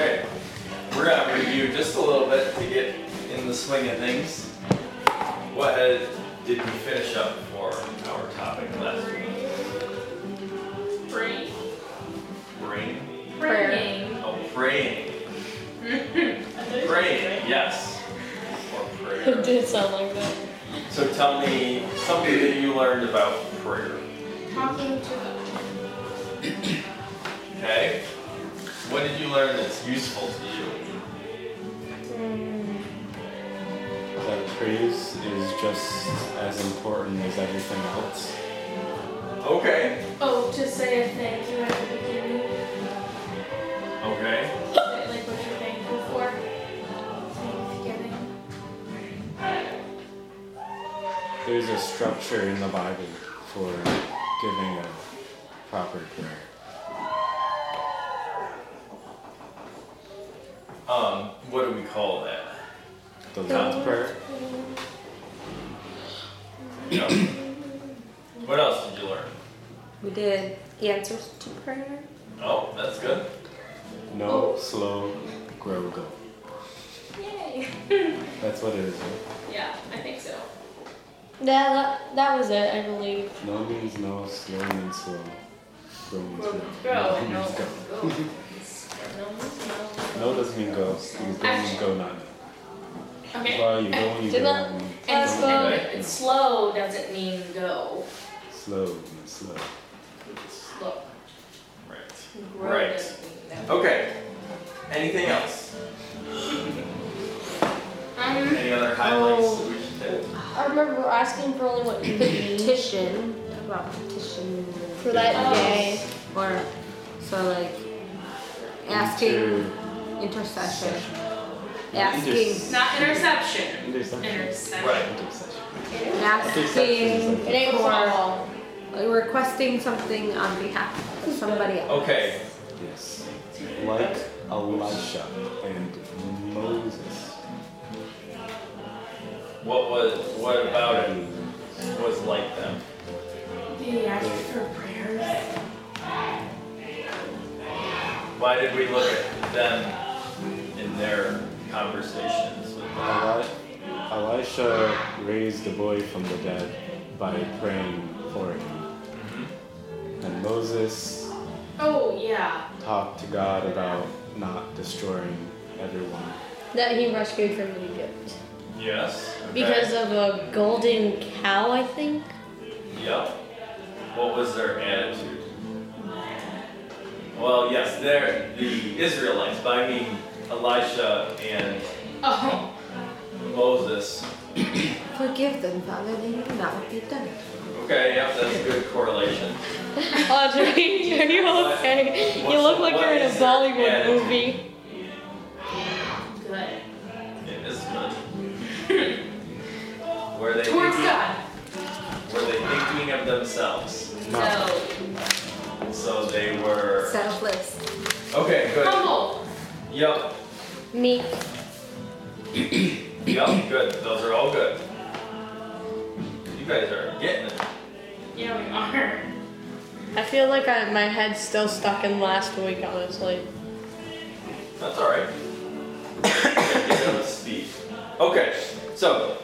Okay, we're gonna review just a little bit to get in the swing of things. What had, did we finish up for our topic last week? Praying. Brain? Praying. Oh, praying. Praying, yes. Or prayer. It prayer. did sound like that. So tell me something that you learned about prayer. Talking to God. Okay? What did you learn that's useful to you? That praise is just as important as everything else. Okay. Oh, to say a thank you at the beginning. Okay. Like what you're thankful for. Thanksgiving. There's a structure in the Bible for giving a proper prayer. Um, what do we call that? The Lord's Prayer. Yeah. What else did you learn? We did answers to prayer. Oh, that's good. No, oh. slow, grow, go. Yay. That's what it is. Right? Yeah, I think so. Yeah, that, that was it, I believe. No means no, slow means slow. Grow means Grow, grow. grow, No no, means go. go. No, No doesn't mean go, because go means go, not no. Okay. Well, you go when you go. not- and And, Let's and, slow doesn't mean go. Slow means slow. Slow. Right. Grow Right. doesn't mean no. Okay. Anything else? Um, Any other highlights that we should hit? I remember asking for only what you could petition about petition for that Oh. day. or so like asking Inter- intercession asking not interception. Intercession. Intercession. Right. Intercession. asking It ain't for requesting something on behalf of somebody else Okay. Yes. Like Elisha and Moses. What was what about it was like them? They asked for prayers. Why did we look at them in their conversations with God? Elisha raised the boy from the dead by praying for him. Mm-hmm. And Moses Oh yeah. talked to God about not destroying everyone. That he rescued from Egypt. Yes. okay. Because of a golden cow, I think. Yep. What was their attitude? Well, yes, they're the Israelites, but I mean Elisha and Oh. Moses. forgive them father they know not what they've done Okay, yep, that's a good correlation. Audrey, are you okay? You look like you're in a Bollywood attitude? movie. Good. It is good. Were they Towards thinking, God. were they thinking of themselves? No. So they were selfless okay. Good. Humble. Yep. Me. Yep. Good. Those are all good. You guys are getting it. Yeah, we are. I feel like I, my head's still stuck in last week, honestly. That's all right. Get up to speed. Okay, so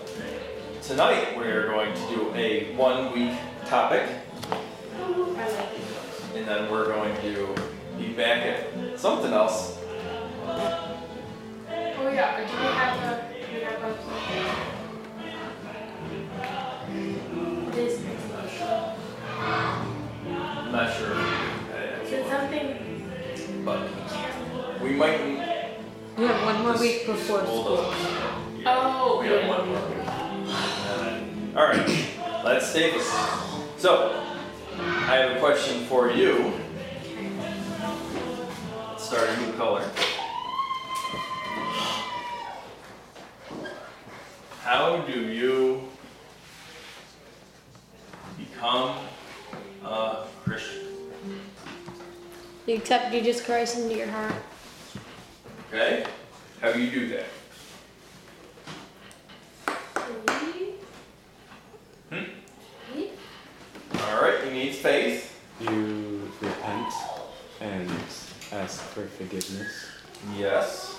tonight we are going to do a one-week topic, I like it. and then we're going to be back at something else. Oh yeah. Do we have a? We have a? This. I'm not sure, Is it uh, something? but we might. we have one more week before Hold school on. Oh, We have one more. week. All right, let's take this. So, I have a question for you. Let's start a new color. How do you become a Christian? You accept Jesus Christ into your heart. Okay? How do you do that? Hmm? All right, you need faith. You repent and ask for forgiveness. Yes.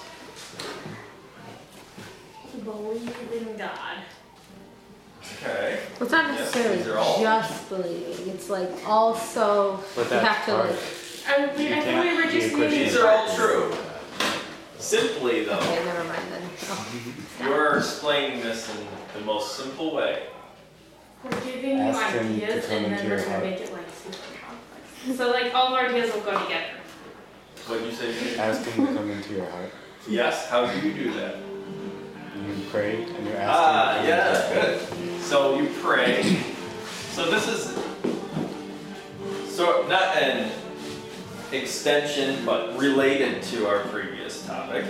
Believe in God. Okay. Well, it's not Yes, necessarily these are all- It's like also But you that's have to hard. like. I, You we, I think can't we were be a just Christian. These are all true. Simply though, Okay, never mind then. Oh, you're explaining this in the most simple way. We're giving you Ask him to ideas come and then into we're gonna heart. make it like super complex. So like all of our ideas will go together. What you say? Jimmy? Ask him to come into your heart. Yes. How do you do that? You pray and you're asking. Ah, him to come yeah, into your heart. good. So you pray. So this is so not an extension, but related to our previous topic.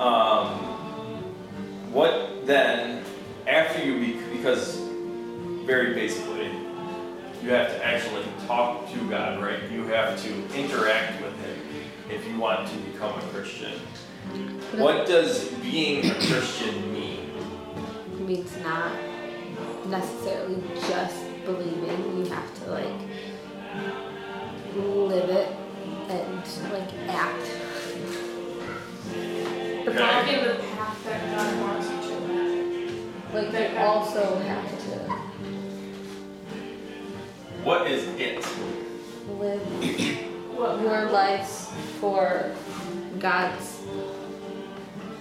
Um, what then, after you be, because very basically, you have to actually talk to God, right? You have to interact with Him if you want to become a Christian. What does being a Christian mean? It means not necessarily just believing. You have to like live it and like act. But following the path that God wants you to. Like That you also have to What is it? live your lives for God's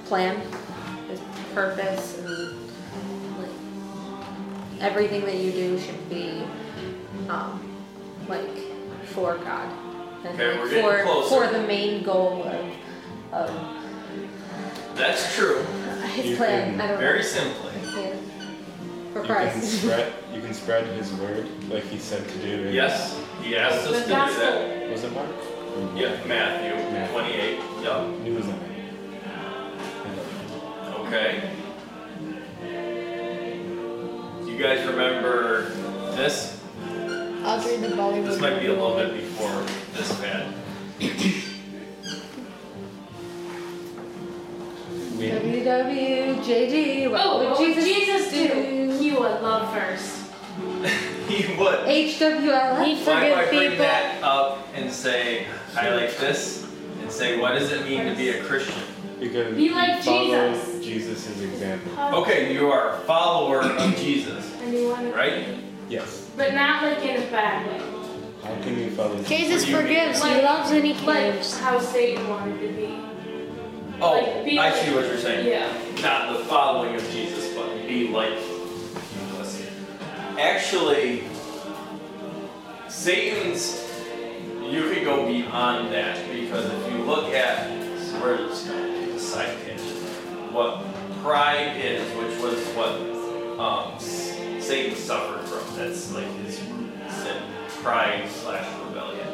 plan, His purpose, and everything that you do should be um, like for God and Okay, like, we're for closer. for the main goal of, of That's true. His You plan. can I don't Very know. simply. Yeah. For You can Christ. spread. You can spread His word like He said to do. in- Yes, he asked us The to do that. gospel. Was it Mark? Yeah, Matthew Matthew. 28. Yup. He was in it. Okay. Do you guys remember this? I'll read the Bollywood. This might be a little bit before this bad. We, WWJD. What Oh, would Jesus, Jesus do? do? He would love first. he would. HWLF. He'd Why do I bring people. that up and say, highlight this, and say, what does it mean to be a Christian? because Be like follow Jesus. Jesus' example. Okay, you are a follower of Jesus, And you want to, right? Yes. but not like in a bad way. How can you follow Jesus? Jesus What do forgives. He loves and he Like cares. how Satan wanted to be. Oh, Like, be I like- see what you're saying. Yeah. not the following of Jesus, but be like Jesus. Actually, Satan's, you could go beyond that because if you look at where the side tangent, what pride is, which was what um, Satan suffered from. That's like his sin, pride slash rebellion.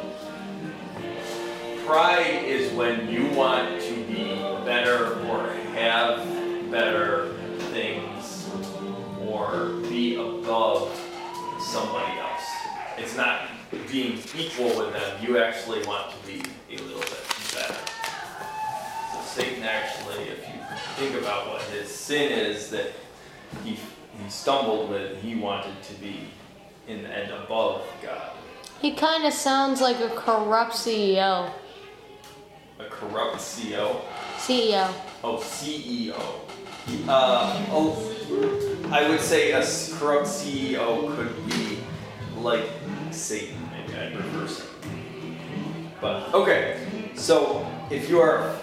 Pride is when you want to be better or have better things or be above somebody else. It's not being equal with them, you actually want to be a little bit better. So Satan actually, if you think about what his sin is that he, he stumbled with, he wanted to be in the end above God. He kind of sounds like a corrupt CEO. A corrupt CEO. CEO. Oh, CEO. Uh, oh, I would say a corrupt CEO could be like Satan. Maybe I'd reverse it. But okay, so if you are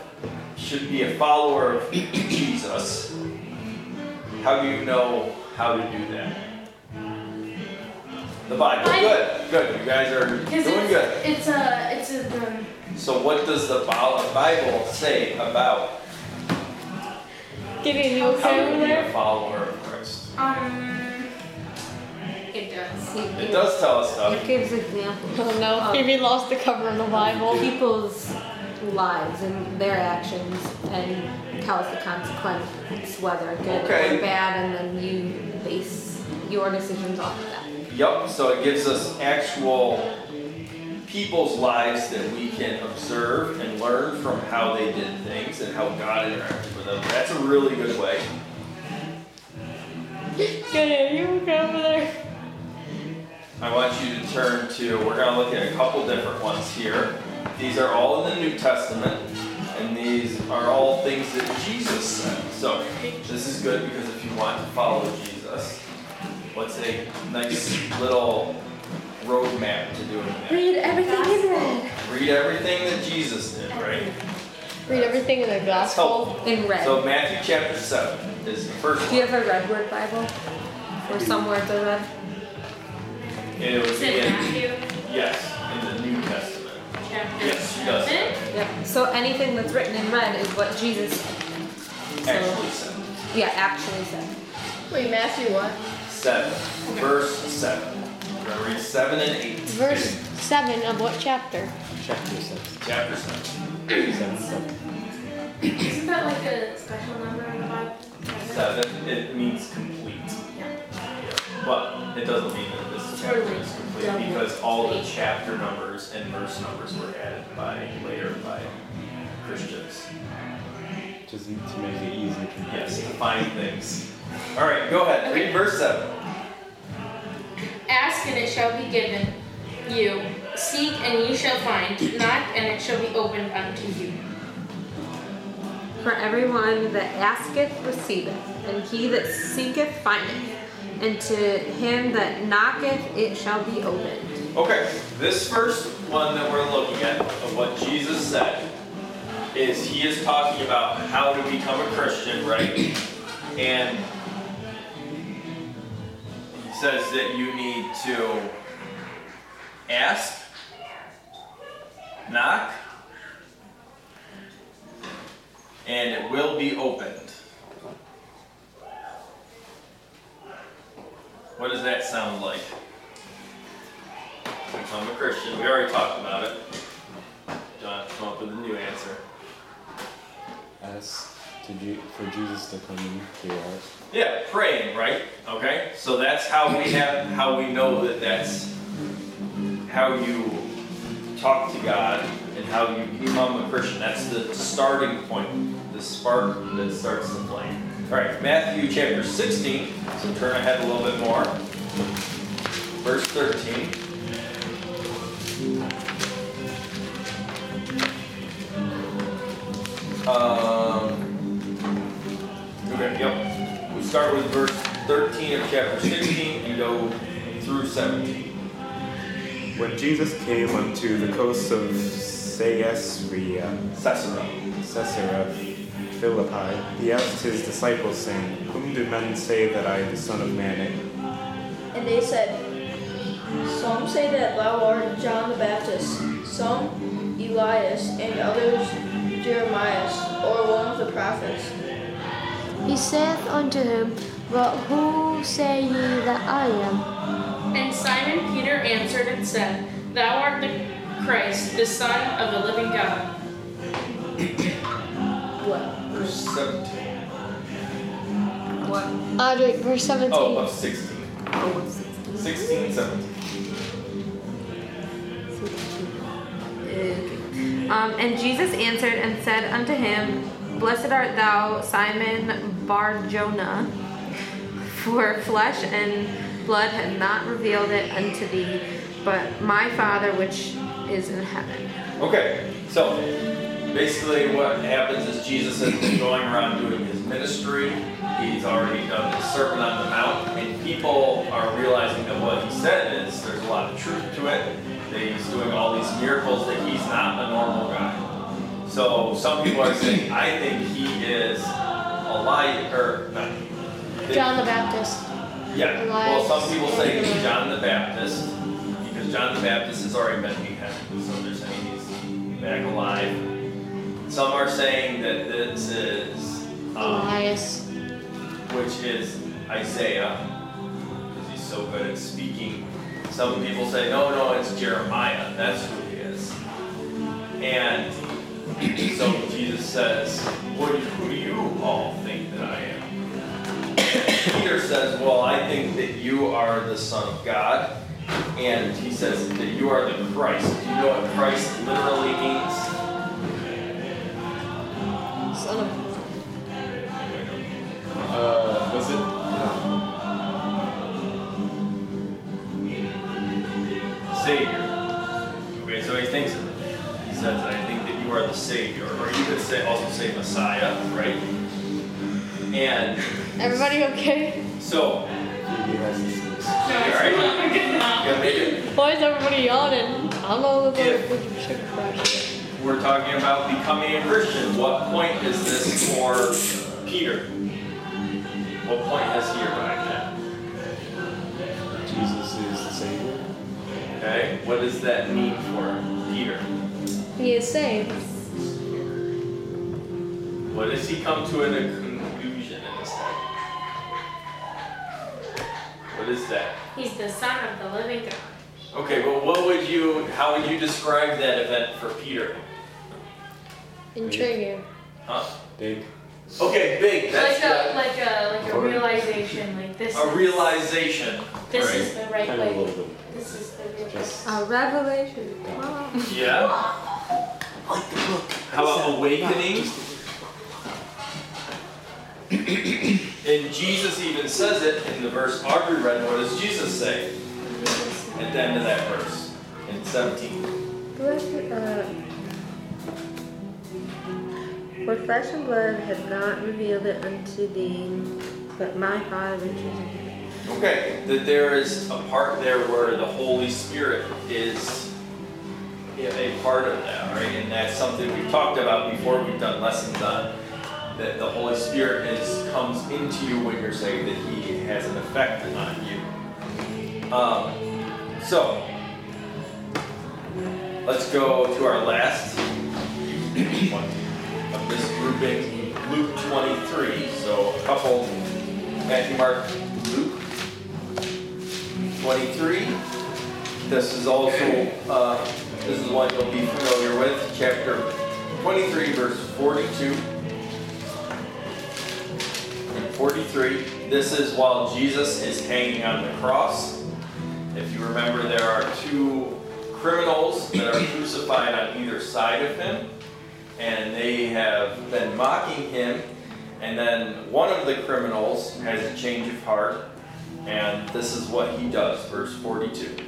should be a follower of Jesus, how do you know how to do that? The Bible. Bible. Good, good. You guys are doing it's, good. it's a, it's a, um, So what does the Bible say about Gideon, you how okay to be a follower of Christ? um, it does. It does tell us stuff. It gives examples Oh no, Um, Phoebe lost the cover of the Bible. people's lives and their actions and tells the consequence, whether good Okay. or bad, and then you base your decisions off of that. Yup, so it gives us actual people's lives that we can observe and learn from how they did things and how God interacted with them. That's a really good way. Gideon, you okay over there? I want you to turn to, we're going to look at a couple different ones here. These are all in the New Testament, and these are all things that Jesus said. So this is good because if you want to follow Jesus, what's a nice little roadmap to doing that? Read everything in red. Read everything that Jesus did, right? Read everything in the gospel. In red. So Matthew chapter 7 is the first Do you one. have a red word Bible? Or some words are red? And it was Is be it in, Matthew yes, in the New Testament. chapter Yes, she does. seven? Yep. So anything that's written in red is what Jesus said. So, Actually said. yeah, actually said. Wait, Matthew what? 7. Verse 7. We're going to read 7 and 8. Verse 7 of what chapter? Chapter seven. Chapter 7. Seven, seven. Isn't that like a special number in the Bible? 7, it means complete. Yeah. But it doesn't mean that this chapter is complete because all the chapter numbers and verse numbers were added by later by Christians. Just to make it easy to Yes, to find things. All right, go ahead. Read verse 7. Ask and it shall be given you. Seek and ye shall find. Knock and it shall be opened unto you. For everyone that asketh receiveth, and he that seeketh findeth, and to him that knocketh it shall be opened. Okay, this first one that we're looking at of what Jesus said is he is talking about how to become a Christian, right? And he says that you need to ask, knock, and it will be opened. What does that sound like? Become a Christian. We already talked about it. John, come up with a new answer. Ask to Je- for Jesus to come into your heart. Yeah, praying, right? Okay, so that's how we have, how we know that that's how you talk to God and how you become a Christian. That's the starting point, the spark that starts the flame. All right, Matthew chapter 16. So turn ahead a little bit more. Verse 13. Um, okay, yep. We start with verse 13 of chapter 16 and go through 17. When Jesus came unto the coast of Caesarea, Caesarea. Caesarea Philippi, he asked his disciples, saying, Whom do men say that I, the Son of Man, am? And they said, Some say that thou art John the Baptist, some Elias, and others Jeremiah, or one of the prophets. He saith unto him, But who say ye that I am? And Simon Peter answered and said, Thou art the Christ, the Son of the living God. What? Verse 17. What? Uh, wait, verse 17. Oh, of 16. Oh, what's 16, 17. Um, and Jesus answered and said unto him, Blessed art thou, Simon Bar Jonah, for flesh and blood had not revealed it unto thee, but my Father which is in heaven. Okay, so basically what happens is Jesus has been going around doing his ministry. He's already done the Sermon on the Mount, and people are realizing that what he said is there's a lot of truth to it. That he's doing all these miracles, that he's not a normal guy. So some people are saying, I think he is Elijah, or not. they- John the Baptist. Yeah, well, some people say he's John the Baptist, because John the Baptist has already been beheaded, so they're saying he's back alive. Some are saying that this is, um, Elias. which is Isaiah, because he's so good at speaking. Some people say, no, no, it's Jeremiah, that's who he is. And so Jesus says, what, who do you all think that I am? Peter says, Well, I think that you are the Son of God. And he says that you are the Christ. Do you know what Christ literally means? Son of. Uh, was it? Savior. Okay, so he thinks, he says, I think that you are the Savior. Or you could say, also say Messiah, right? And Everybody okay? so, He has the sneaks. alright, you gotta make it. Why is everybody yawning? I don't know. Look If- like a sugar crash. We're talking about becoming a Christian. What point is this for Peter? What point has he arrived at? Jesus is the Savior. Okay, what does that mean for Peter? He is saved. What does he come to in a conclusion in this time? What is that? He's the son of the living God. Okay, well, what would you, how would you describe that event for Peter? Intriguing. Huh? Big. Okay, big. That's Like a the- like a like a realization, like this. a realization. This right? is the right Kind a way. little bit. This is the real. Just A revelation. Wow. Yeah. How about awakening? and Jesus even says it in the verse Audrey read. What does Jesus say at the end of that verse in 17? Blessed, uh, for flesh and blood have not revealed it unto thee, but my Father which is in heaven. Okay, that there is a part there where the Holy Spirit is a part of that, right? And that's something we've talked about before. We've done lessons on that the Holy Spirit is comes into you when you're saved, that He has an effect on you. Um, so let's go to our last one of this grouping, Luke 23. So a couple, Matthew, Mark, Luke 23. This is also, uh, this is one you'll be familiar with, chapter 23, verse 42 and 43. This is while Jesus is hanging on the cross. If you remember, there are two criminals that are crucified on either side of him, and they have been mocking him. And then one of the criminals has a change of heart, and this is what he does, verse 42.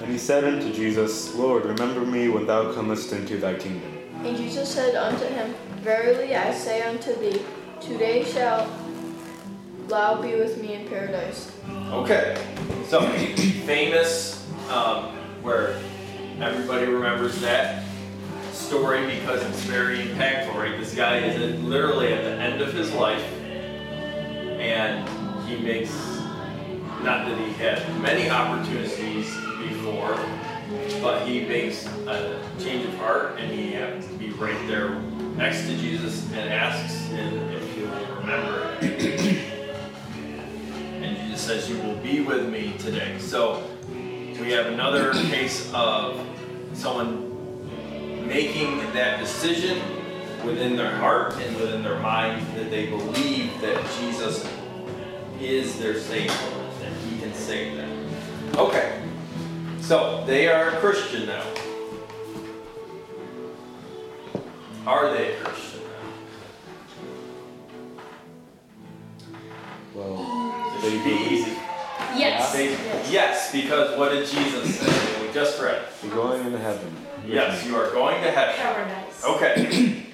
And he said unto Jesus, Lord, remember me when thou comest into thy kingdom. And Jesus said unto him, Verily I say unto thee, today shalt thou be with me in paradise. Okay, so famous, um, where everybody remembers that story because it's very impactful, right? This guy is literally at the end of his life, and he makes not that he had many opportunities before, but he makes a change of heart, and he happens to be right there next to Jesus and asks him if he will remember. And Jesus says, You will be with me today. So we have another case of someone making that decision within their heart and within their mind that they believe that Jesus is their Savior and He can save them. Okay, so they are a Christian now. Are they a Christian now? Well, it should be easy. Yes. They- yes, because what did Jesus say? We just read. you're going into heaven. Yes, you are going to heaven. Paradise. Okay.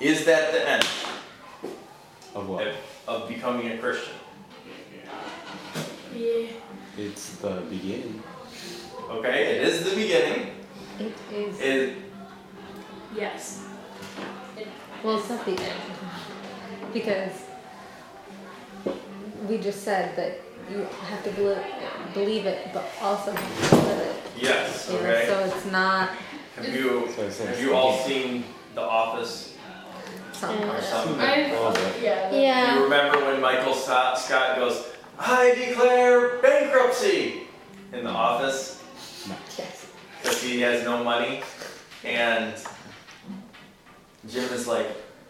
Is that the end Of what? of, of becoming a Christian? Yeah. It's the beginning. Okay, it is the beginning. It is. It, Yes. Well, it's not the end. Because we just said that you have to believe, believe it, but also have to live it. yes, You know, okay. so it's not Have you So I said have you all seen The Office something. or something? I've All. Yeah. You remember when Michael Scott Scott goes, "I declare bankruptcy" in The Office Yes. because he has no money, and Jim is like,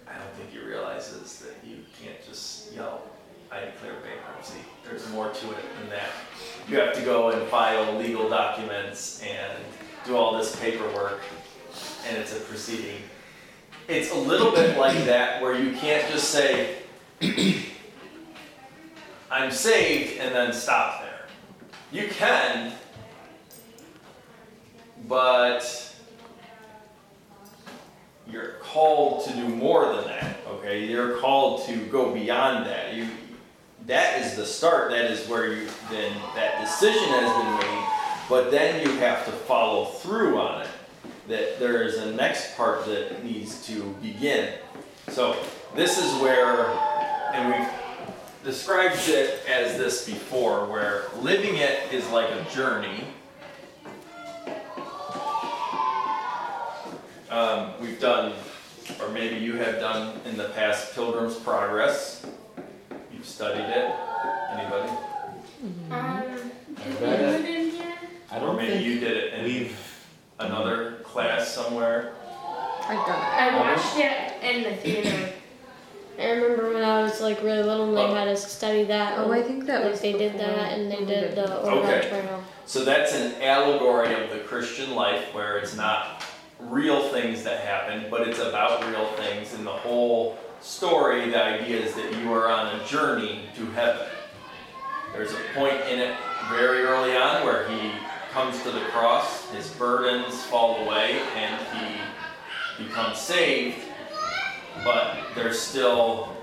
"I don't think he realizes that you can't just yell." I declare bankruptcy. There's more to it than that. You have to go and file legal documents and do all this paperwork, and it's a proceeding. It's a little bit like that where you can't just say, I'm saved, and then stop there. You can, but you're called to do more than that. Okay, you're called to go beyond that. You that is the start. That is where you then that decision has been made. But then you have to follow through on it. That there is a next part that needs to begin. So this is where, and we've described it as this before, where living it is like a journey. Um, we've done, or maybe you have done in the past, Pilgrim's Progress. You've studied it. Anybody? Um, I've did read we do it in here? I Or don't maybe think you did it in we've. another class somewhere. I've done it. I watched it in the theater. I remember when I was like really little and they Oh. had us study that. Oh, I think that like was they did before that and they did did the Oregon Okay. Trail. So that's an allegory of the Christian life where it's not real things that happen, but it's about real things. And the whole story, the idea is that you are on a journey to heaven. There's a point in it very early on where he comes to the cross, his burdens fall away, and he becomes saved. But there's still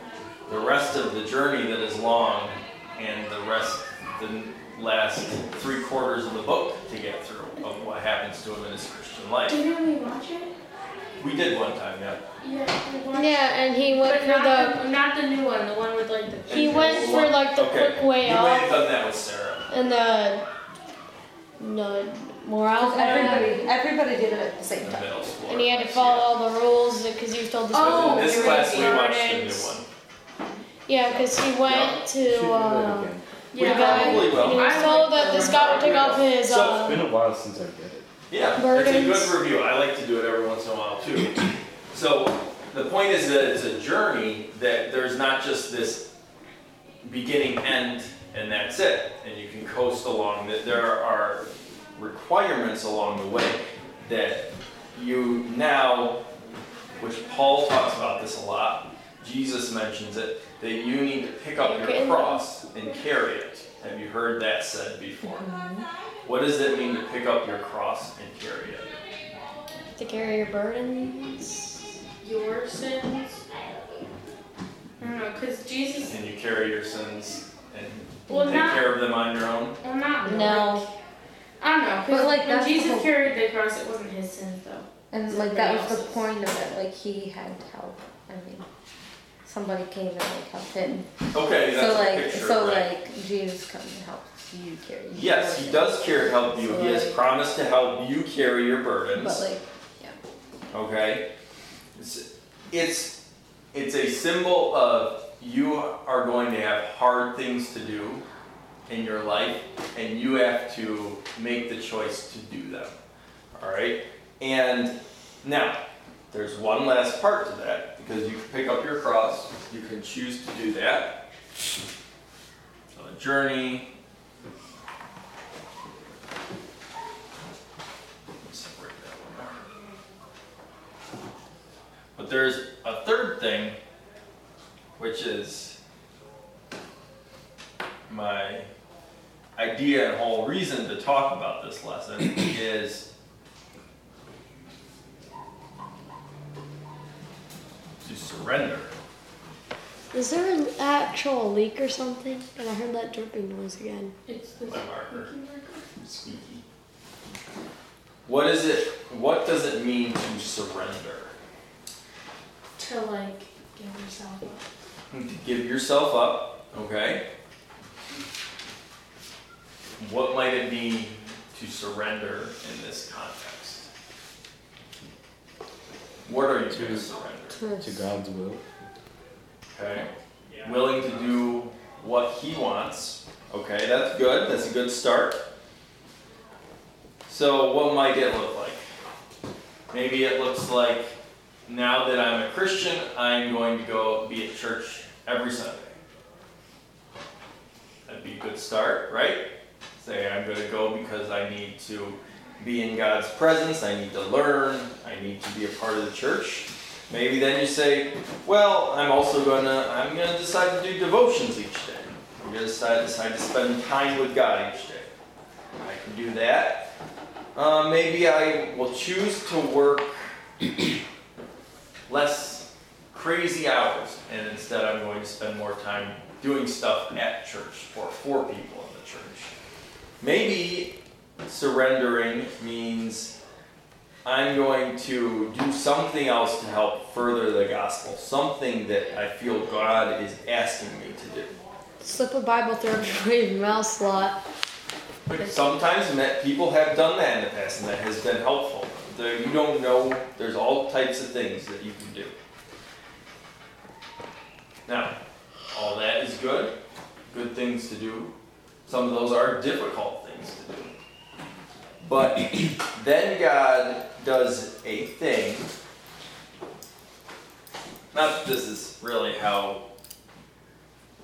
the rest of the journey that is long, and the rest, the last three quarters of the book to get through of what happens to him in his Christian life. Didn't we watch it? We did one time, yeah. Yeah, Yeah, and he went But for not the the, not the new one, the one with like the. he went pictures. for like the Okay. quick way You might have done that with Sarah. and the no morale Everybody, everybody did it at the same in time. middle school. and he had to follow all the rules because he was told to Oh, in this through class, his we watched the new one. Yeah, because he went Should to it. We Yeah. probably he will. was told that the Scott would take off his So, uh, It's been a while since I did Yeah, it's a good review. I like to do it every once in a while too. So the point is that it's a journey that there's not just this beginning end and that's it, and you can coast along. That there are requirements along the way that you now, which Paul talks about this a lot. Jesus mentions it that you need to pick up your cross and carry it. Have you heard that said before? What does it mean to pick up your cross and carry it? to carry your burdens. Your sins. I don't know, cause Jesus. And you carry your sins and Well, take not. care of them on your own? Well, not. No. Like, I don't know, cause But, like, when Jesus whole- carried the cross, it wasn't his sins though. And like that was the point of it. Like he had help. I mean, somebody came and like helped him. Okay, that's so a like, picture, so right? like Jesus comes and helps you carry. Yes, he does care to help you. So, He has like- promised to help you carry your burdens. But like, yeah. Okay? It's, it's, it's a symbol of you are going to have hard things to do in your life, and you have to make the choice to do them. Alright? And now, there's one last part to that, because you can pick up your cross, you can choose to do that. On a journey. Separate that one out. But there's a third thing, which is my idea and whole reason to talk about this lesson is to surrender. Is there an actual leak or something? And I heard that dripping noise again. It's the My marker. squeaky marker. Squeaky. What is it? What does it mean to surrender? To like give yourself up. Mm, to give yourself up, okay? What might it be to surrender in this context? What are you going to surrender? To God's will. Okay? Willing to do what He wants. Okay, that's good. That's a good start. So, what might it look like? Maybe it looks like now that I'm a Christian, I'm going to go be at church every Sunday. That'd be a good start, right? Say, I'm going to go because I need to be in God's presence, I need to learn, I need to be a part of the church. Maybe then you say, well, I'm also gonna, I'm gonna decide to do devotions each day. I'm gonna decide, decide to spend time with God each day. I can do that. Uh, maybe I will choose to work less crazy hours, and instead I'm going to spend more time doing stuff at church or for people in the church. Maybe surrendering means I'm going to do something else to help further the gospel, something that I feel God is asking me to do. Slip a Bible through everybody's mouth slot. But sometimes met people have done that in the past, and that has been helpful. There, you don't know. There's all types of things that you can do. Now, all that is good. Good things to do. Some of those are difficult things to do. But then God does a thing. Not that this is really how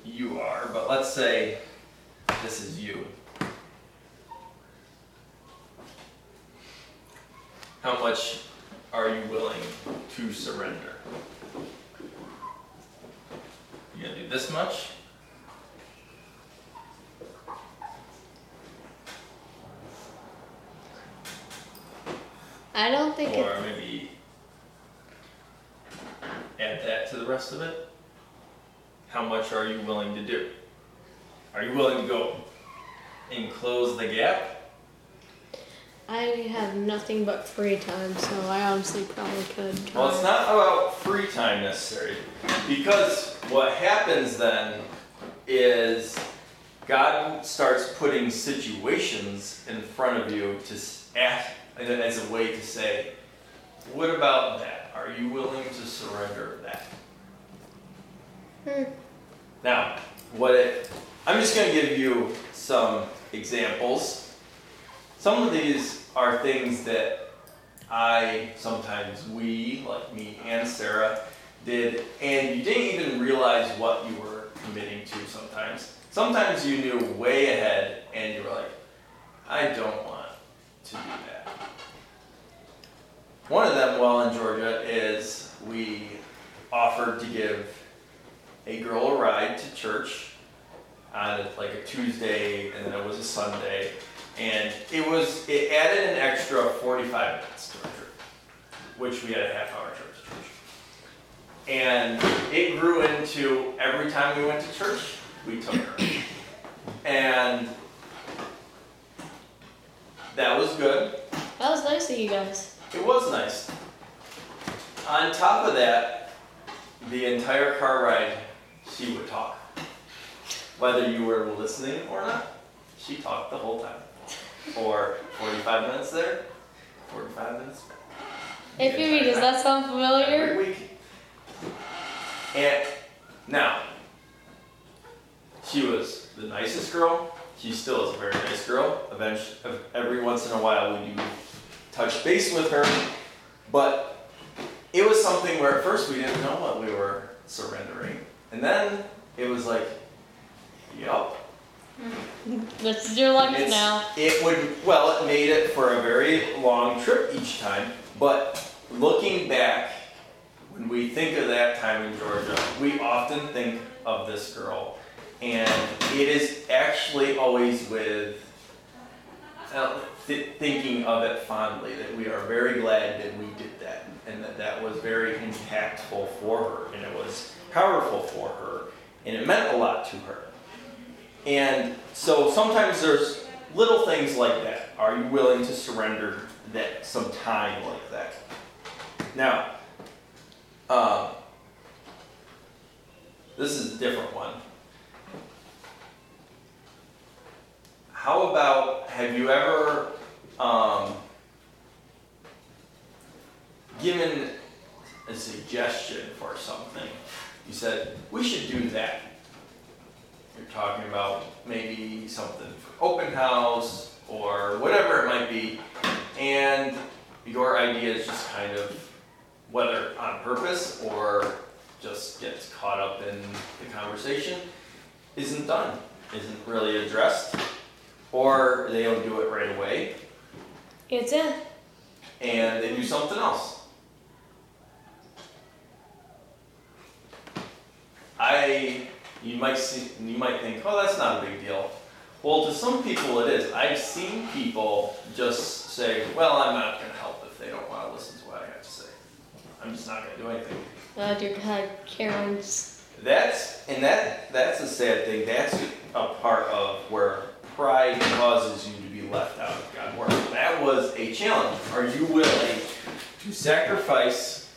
you are, but let's say this is you. How much are you willing to surrender? You gonna do this much? I don't think. Or maybe add that to the rest of it? How much are you willing to do? Are you willing to go and close the gap? I have nothing but free time, so I honestly probably could try. Well, it's not about free time necessarily, because what happens then is God starts putting situations in front of you to as a way to say, "What about that? Are you willing to surrender that?" Hmm. Now, what it, I'm just going to give you some examples. Some of these are things that I, sometimes we, like me and Sarah, did, and you didn't even realize what you were committing to sometimes. Sometimes you knew way ahead and you were like, I don't want to do that. One of them, while in Georgia, is we offered to give a girl a ride to church on like a Tuesday and then it was a Sunday. And it was, it added an extra 45 minutes to our trip, which we had a half hour trip to church. And it grew into every time we went to church, we took her. And that was good. That was nice of you guys. It was nice. On top of that, the entire car ride, she would talk. Whether you were listening or not, she talked the whole time. For 45 minutes there, 45 minutes back. Hey Phoebe, does that sound familiar? Every week. And now, she was the nicest girl. She still is a very nice girl. Eventually, every once in a while, we do touch base with her. But it was something where at first we didn't know what we were surrendering. And then it was like, yup. This is your It's- now. It would, well, it made it for a very long trip each time, but looking back, when we think of that time in Georgia, we often think of this girl, and it is actually always with uh, th- thinking of it fondly that we are very glad that we did that, and that that was very impactful for her, and it was powerful for her, and it meant a lot to her. And so sometimes there's little things like that. Are you willing to surrender that some time like that? Now, um, this is a different one. How about have you ever um, given a suggestion for something? You said we should do that. You're talking about maybe something for open house or whatever it might be, and your idea is just kind of whether on purpose or just gets caught up in the conversation, isn't done, isn't really addressed, or they don't do it right away It's in. and they do something else. I, you might see, you might think, oh, that's not a big deal. Well, to some people it is. I've seen people just say, well, I'm not going to help if they don't want to listen to what I have to say. I'm just not gonna do anything. Oh dear God, Karen's. That's and that that's a sad thing. That's a part of where pride causes you to be left out of God's work. That was a challenge. Are you willing to sacrifice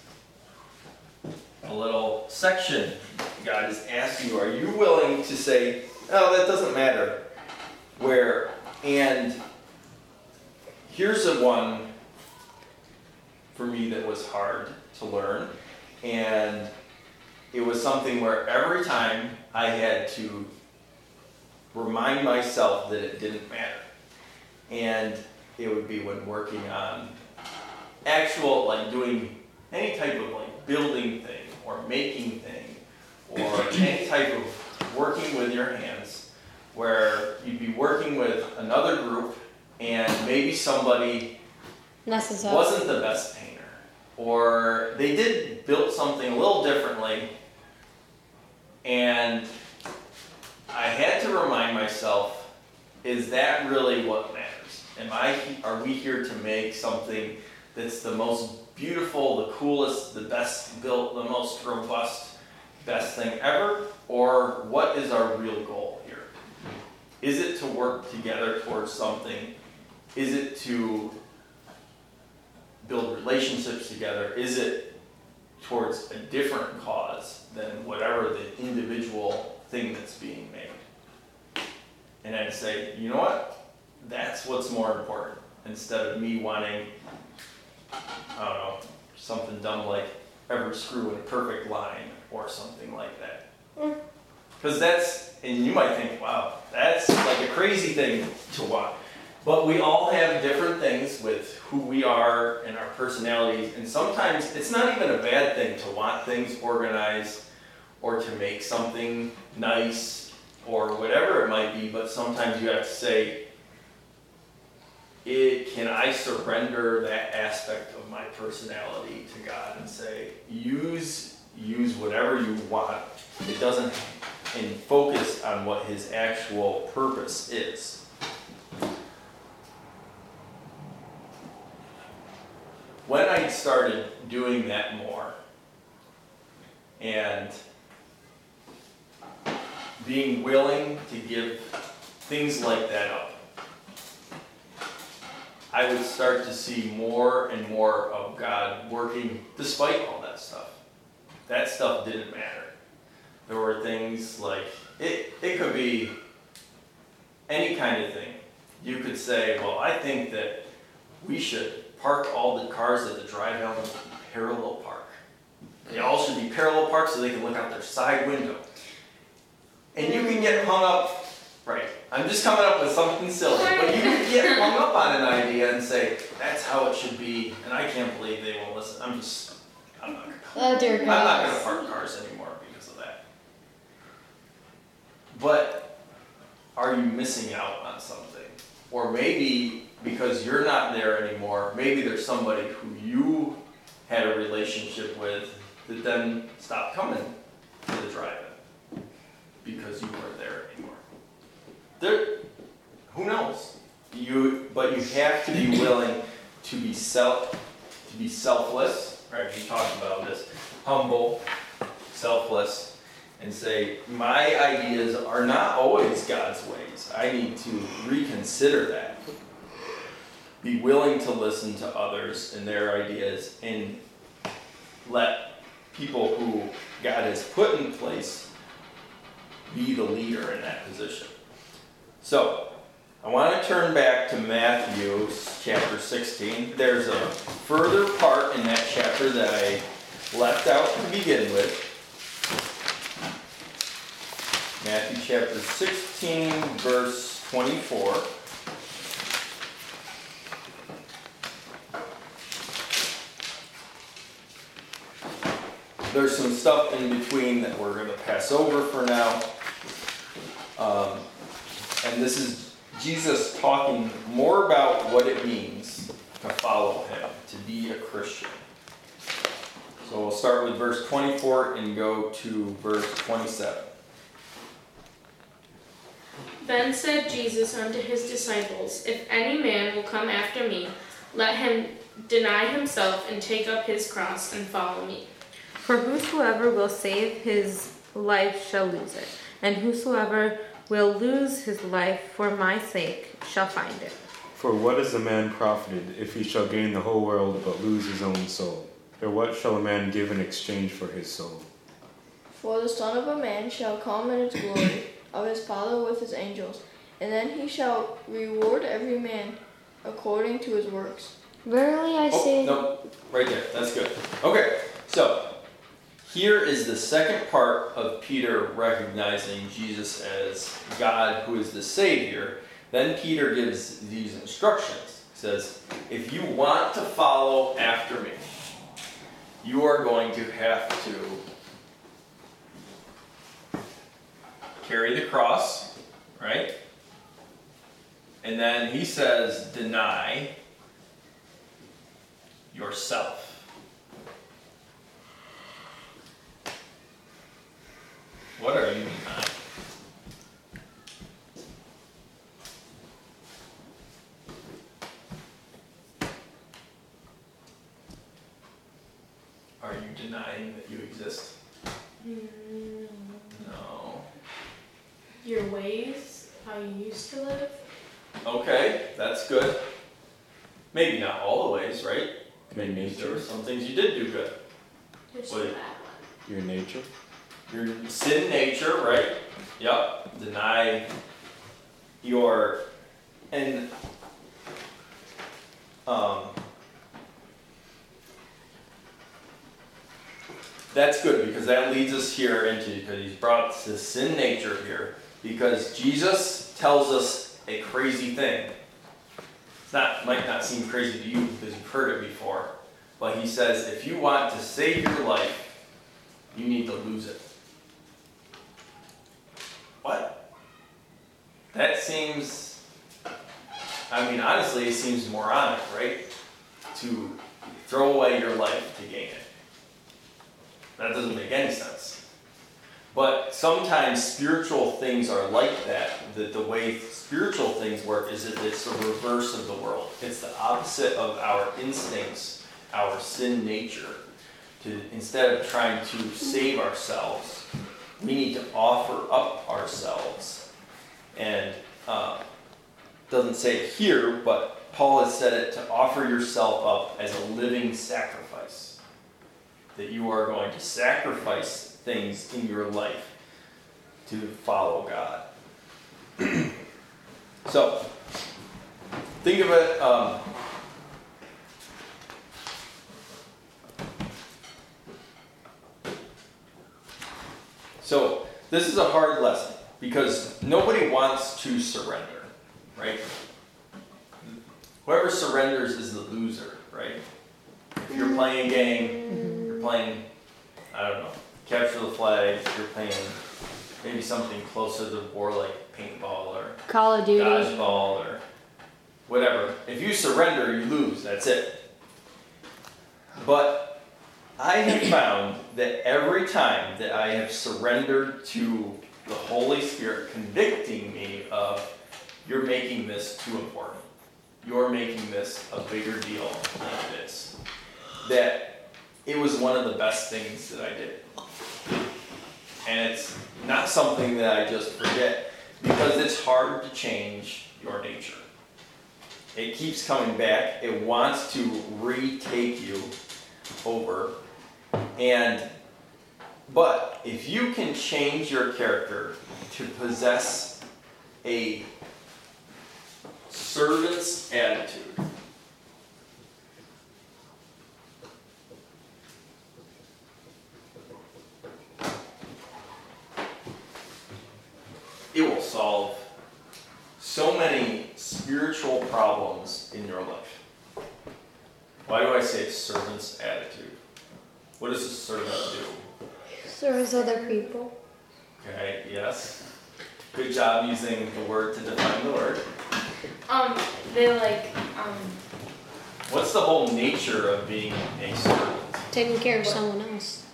a little section? God is asking you, are you willing to say, oh, that doesn't matter? Where, and here's a one for me that was hard to learn. And it was something where every time I had to remind myself that it didn't matter. And it would be when working on actual, like doing any type of like building thing or making thing or any type of working with your hands where you'd be working with another group and maybe somebody Necessary. wasn't the best painter or they did build something a little differently and I had to remind myself, is that really what matters? Am I are we here to make something that's the most beautiful, the coolest, the best built, the most robust, best thing ever? Or what is our real goal here? Is it to work together towards something? Is it to build relationships together? Is it towards a different cause than whatever the individual thing that's being made? And I'd say, you know what? That's what's more important. Instead of me wanting, I don't know, something dumb like every screw in a perfect line or something like that. Hmm. Because that's, and you might think, wow, that's like a crazy thing to want. But we all have different things with who we are and our personalities, and sometimes it's not even a bad thing to want things organized or to make something nice or whatever it might be, but sometimes you have to say, it, can I surrender that aspect of my personality to God and say, use use whatever you want. It doesn't and focus on what his actual purpose is. When I started doing that more and being willing to give things like that up, I would start to see more and more of God working despite all that stuff. That stuff didn't matter. There were things like, it, it could be any kind of thing. You could say, well, I think that we should park all the cars at the drive element parallel park. They all should be parallel parked so they can look out their side window. And you can get hung up, right? I'm just coming up with something silly, but you can get hung up on an idea and say, that's how it should be, and I can't believe they won't listen. I'm just, I'm not gonna, Oh dear I'm not gonna park cars anymore because of that. But are you missing out on something? Or maybe because you're not there anymore, maybe there's somebody who you had a relationship with that then stopped coming to the drive-in because you weren't there anymore. There, who knows? You, but you have to be willing to be self, to be selfless. Right? We talked about this. Humble, selfless, and say my ideas are not always God's ways. I need to reconsider that. Be willing to listen to others and their ideas, and let people who God has put in place be the leader in that position. So, I want to turn back to Matthew chapter 16. There's a further part in that chapter that I left out to begin with. Matthew chapter 16, verse 24. There's some stuff in between that we're going to pass over for now. Um, and this is Jesus talking more about what it means to follow him, to be a Christian. So we'll start with verse 24 and go to verse 27. Then said Jesus unto his disciples, If any man will come after me, let him deny himself and take up his cross and follow me. For whosoever will save his life shall lose it, and whosoever will lose his life for my sake shall find it. For what is a man profited if he shall gain the whole world but lose his own soul? Or what shall a man give in exchange for his soul? For the Son of a Man shall come in his glory of his Father with his angels, and then he shall reward every man according to his works. Verily I Oh, say, no, right there. That's good. Okay, so here is the second part of Peter recognizing Jesus as God who is the Savior. Then Peter gives these instructions. He says, If you want to follow after me, you are going to have to carry the cross, right? And then he says, deny yourself. What are you denying? Are you denying that you exist? No. Your ways, how you used to live. Okay, that's good. Maybe not all the ways, right? Your There were some things you did do good. Just Wait. that Your nature? Your sin nature, right? Yep. Deny your and um that's good because that leads us here into because he's brought the sin nature here because Jesus tells us a crazy thing. It's not might not seem crazy to you because you've heard it before, but he says if you want to save your life, you need to lose it. What? That seems. I mean, honestly, it seems moronic, right? To throw away your life to gain it. That doesn't make any sense. But sometimes spiritual things are like that. That the way spiritual things work is that it's the reverse of the world. It's the opposite of our instincts, our sin nature. To instead of trying to save ourselves, we need to offer up ourselves. And uh, doesn't say it here, but Paul has said it to offer yourself up as a living sacrifice. That you are going to sacrifice things in your life to follow God. so, think of it. Um, So this is a hard lesson because nobody wants to surrender, right? Whoever surrenders is the loser, right? If you're playing a game, you're playing, I don't know, capture the flag, you're playing maybe something closer to war like paintball or Call of Duty. dodgeball or whatever. If you surrender, you lose. That's it. But I have found that every time that I have surrendered to the Holy Spirit convicting me of, you're making this too important. You're making this a bigger deal than it is. That it was one of the best things that I did. And it's not something that I just forget because it's hard to change your nature. It keeps coming back. It wants to retake you over. And but if you can change your character to possess a servant's attitude, it will solve so many spiritual problems in your life. Why do I say servant's attitude? What does a servant do? Serves other people. Okay, yes. Good job using the word to define the word. Um, they like um What's the whole nature of being a servant? Taking care of someone else.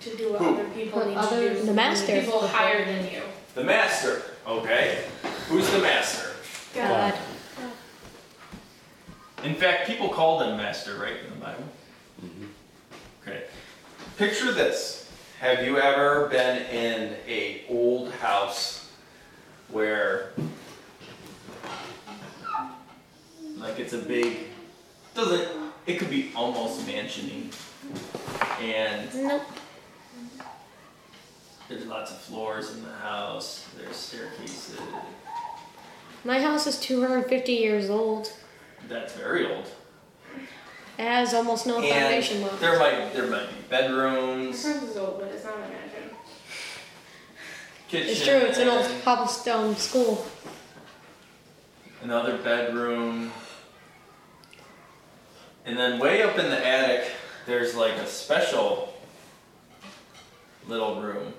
to do what Who? other people What need other- to do. the master. People higher than you. The master, okay? Who's the master? God. In fact, people called him master, right, in the Bible? Mm-hmm. Okay. Picture this. Have you ever been in a old house where like it's a big doesn't it could be almost mansiony and Nope. there's lots of floors in the house, there's staircases. My house is 250 years old. That's very old. It has almost no foundation And left. there might there might be bedrooms, This is old, but it's not my mansion. kitchen. It's true. It's an old cobblestone school. another bedroom. And then way up in the attic, there's like a special little room.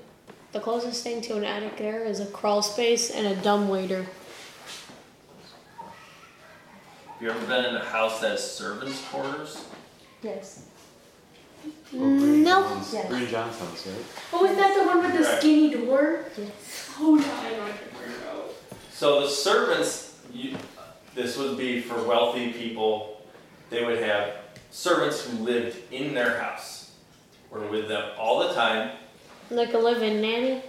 The closest thing to an attic there is a crawl space and a dumbwaiter. Have you ever been in a house that has servants' quarters? Yes. Well, Green No. Yes. Green John's house, right? Oh, is that the one with the Correct. skinny door? Yes. Oh, yeah, I know what you're talking about. So the servants, you, this would be for wealthy people. They would have servants who lived in their house, were with them all the time. Like a live-in nanny.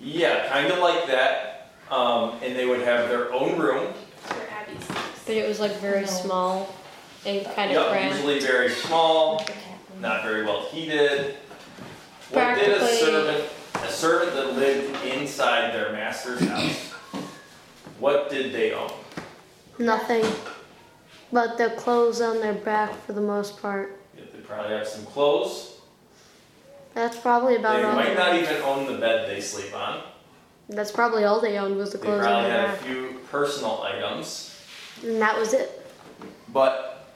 Yeah, kind of like that. Um, and they would have their own room. Where Abby sleeps. But it was like very No. small and kind of Yup, cramped. usually very small, The cat one. not very well heated. What did a Practically- servant, a servant that lived inside their master's house, what did they own? Nothing. But the clothes on their back for the most part. They probably have some clothes. That's probably about all They all. might They might not even own the bed they sleep on. That's probably all they owned was the They clothes on probably their had a back. few personal items. And that was it. But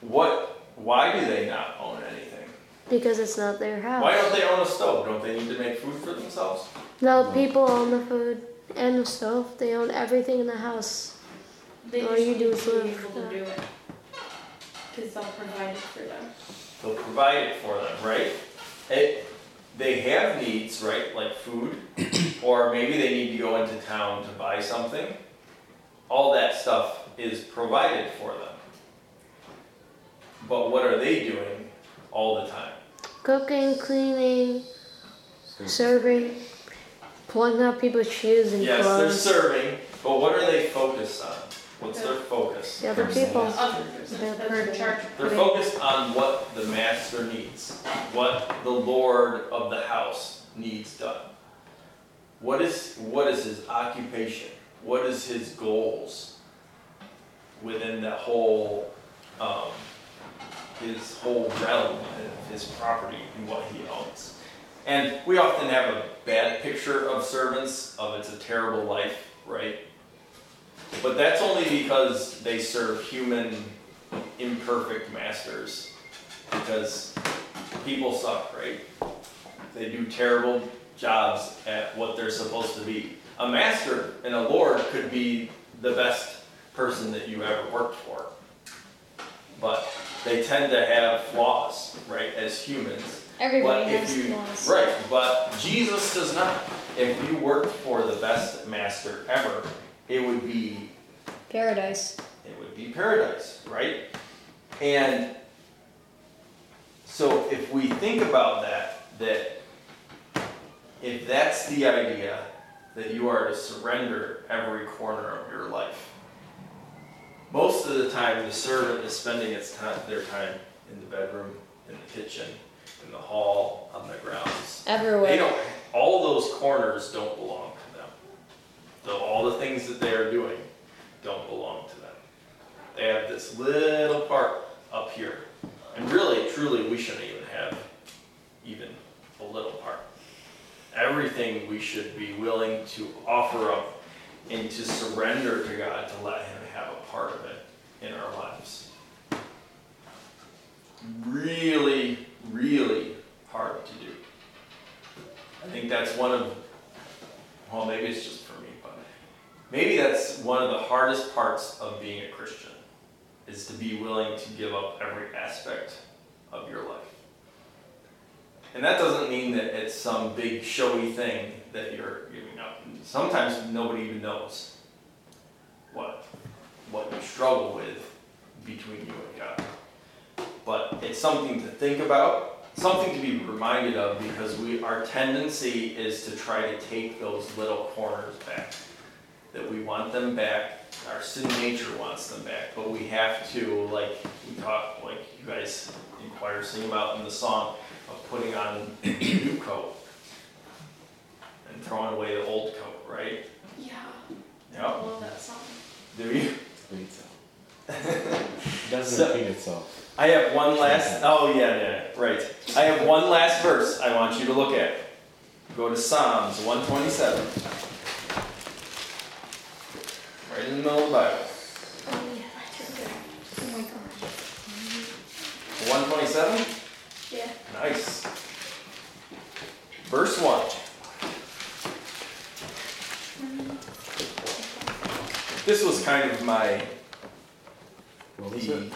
what, why do they not own anything? Because it's not their house. Why don't they own a stove? Don't they need to make food for themselves? No, people own the food and the stove. They own everything in the house. They All you do to is be live, able to do it. Because they'll provide it for them. They'll provide it for them, right? It, they have needs, right, like food, or maybe they need to go into town to buy something. All that stuff is provided for them. But what are they doing all the time? Cooking, cleaning, serving, pulling out people's shoes and clothes. Yes, they're serving, but what are they focused on? What's their focus? The other people. They're that's per- in charge of They're focused on what the master needs, what the lord of the house needs done. What is what is his occupation? What is his goals within that whole um, his whole realm of his property and what he owns? And we often have a bad picture of servants of it's a terrible life, right? But that's only because they serve human imperfect masters because people suck, right? They do terrible jobs at what they're supposed to be. A master and a lord could be the best person that you ever worked for. But they tend to have flaws, right, as humans. Everybody But has you- flaws. Right, but Jesus does not. If you worked for the best master ever, it would be Paradise. it would be paradise, right? And so if we think about that, that if that's the idea that you are to surrender every corner of your life, most of the time the servant is spending its time, their time in the bedroom, in the kitchen, in the hall, on the grounds. Everywhere. They don't. All those corners don't belong to them. So all the things that they are doing don't belong to them. They have this little part up here, and really, truly, we shouldn't even have even a little part. Everything we should be willing to offer up and to surrender to God to let Him have a part of it in our lives. Really, really hard to do. I think that's one of, well, maybe it's just for me, but maybe that's one of the hardest parts of being a Christian, is to be willing to give up every aspect of your life. And that doesn't mean that it's some big showy thing that you're giving up. Sometimes nobody even knows what what you struggle with between you and God. But it's something to think about, something to be reminded of because we our tendency is to try to take those little corners back. That we want them back. Our sin nature wants them back, but we have to, like we talk, like you guys in choir sing about in the song, putting on a new coat and throwing away the old coat, right? Yeah. Yep. I love that song. Do you? Repeats it doesn't So- repeat itself. I have one last. Oh yeah, yeah, right. I have one last verse I want you to look at. Go to Psalms 127. Right in the middle of the Bible. Oh yeah, I turned it. Oh my gosh. 127. Yeah. Nice. Verse one. This was kind of my What was the it?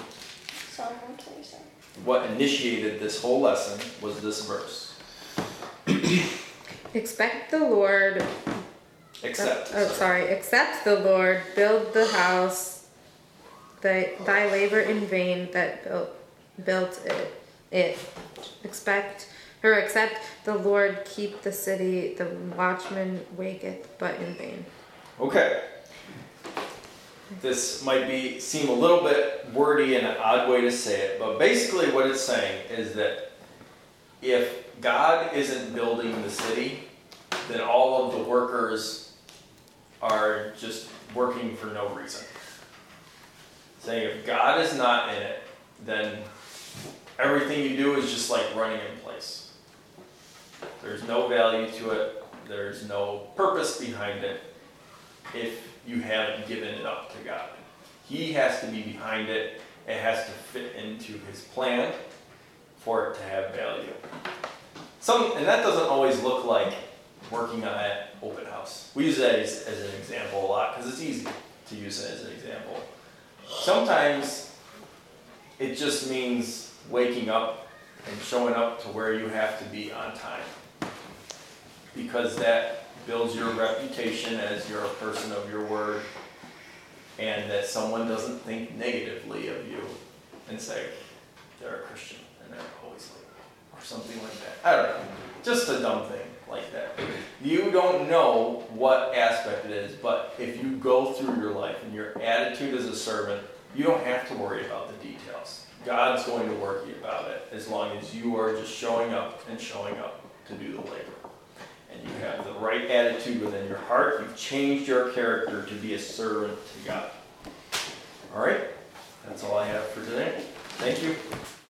What initiated this whole lesson was this verse. Expect the Lord. Accept. Oh, sorry. Accept the Lord. Build the house. Thy, thy labor in vain that built built it. It. Expect or accept the Lord. Keep the city. The watchman waketh, but in vain. Okay. This might be seem a little bit wordy and an odd way to say it, but basically what it's saying is that if God isn't building the city, then all of the workers are just working for no reason. Saying if God is not in it, then everything you do is just like running in place. There's no value to it, there's no purpose behind it if you haven't given it up to God. He has to be behind it, it has to fit into His plan for it to have value. Some, and that doesn't always look like working on that open house. We use that as, as an example a lot because it's easy to use it as an example. Sometimes it just means waking up and showing up to where you have to be on time because that builds your reputation as you're a person of your word and that someone doesn't think negatively of you and say they're a Christian and they're always late or something like that. I don't know. Just a dumb thing like that. You don't know what aspect it is, but if you go through your life and your attitude as a servant, you don't have to worry about the details. God's going to work you about it as long as you are just showing up and showing up to do the labor and you have the right attitude within your heart, you've changed your character to be a servant to God. All right? That's all I have for today. Thank you.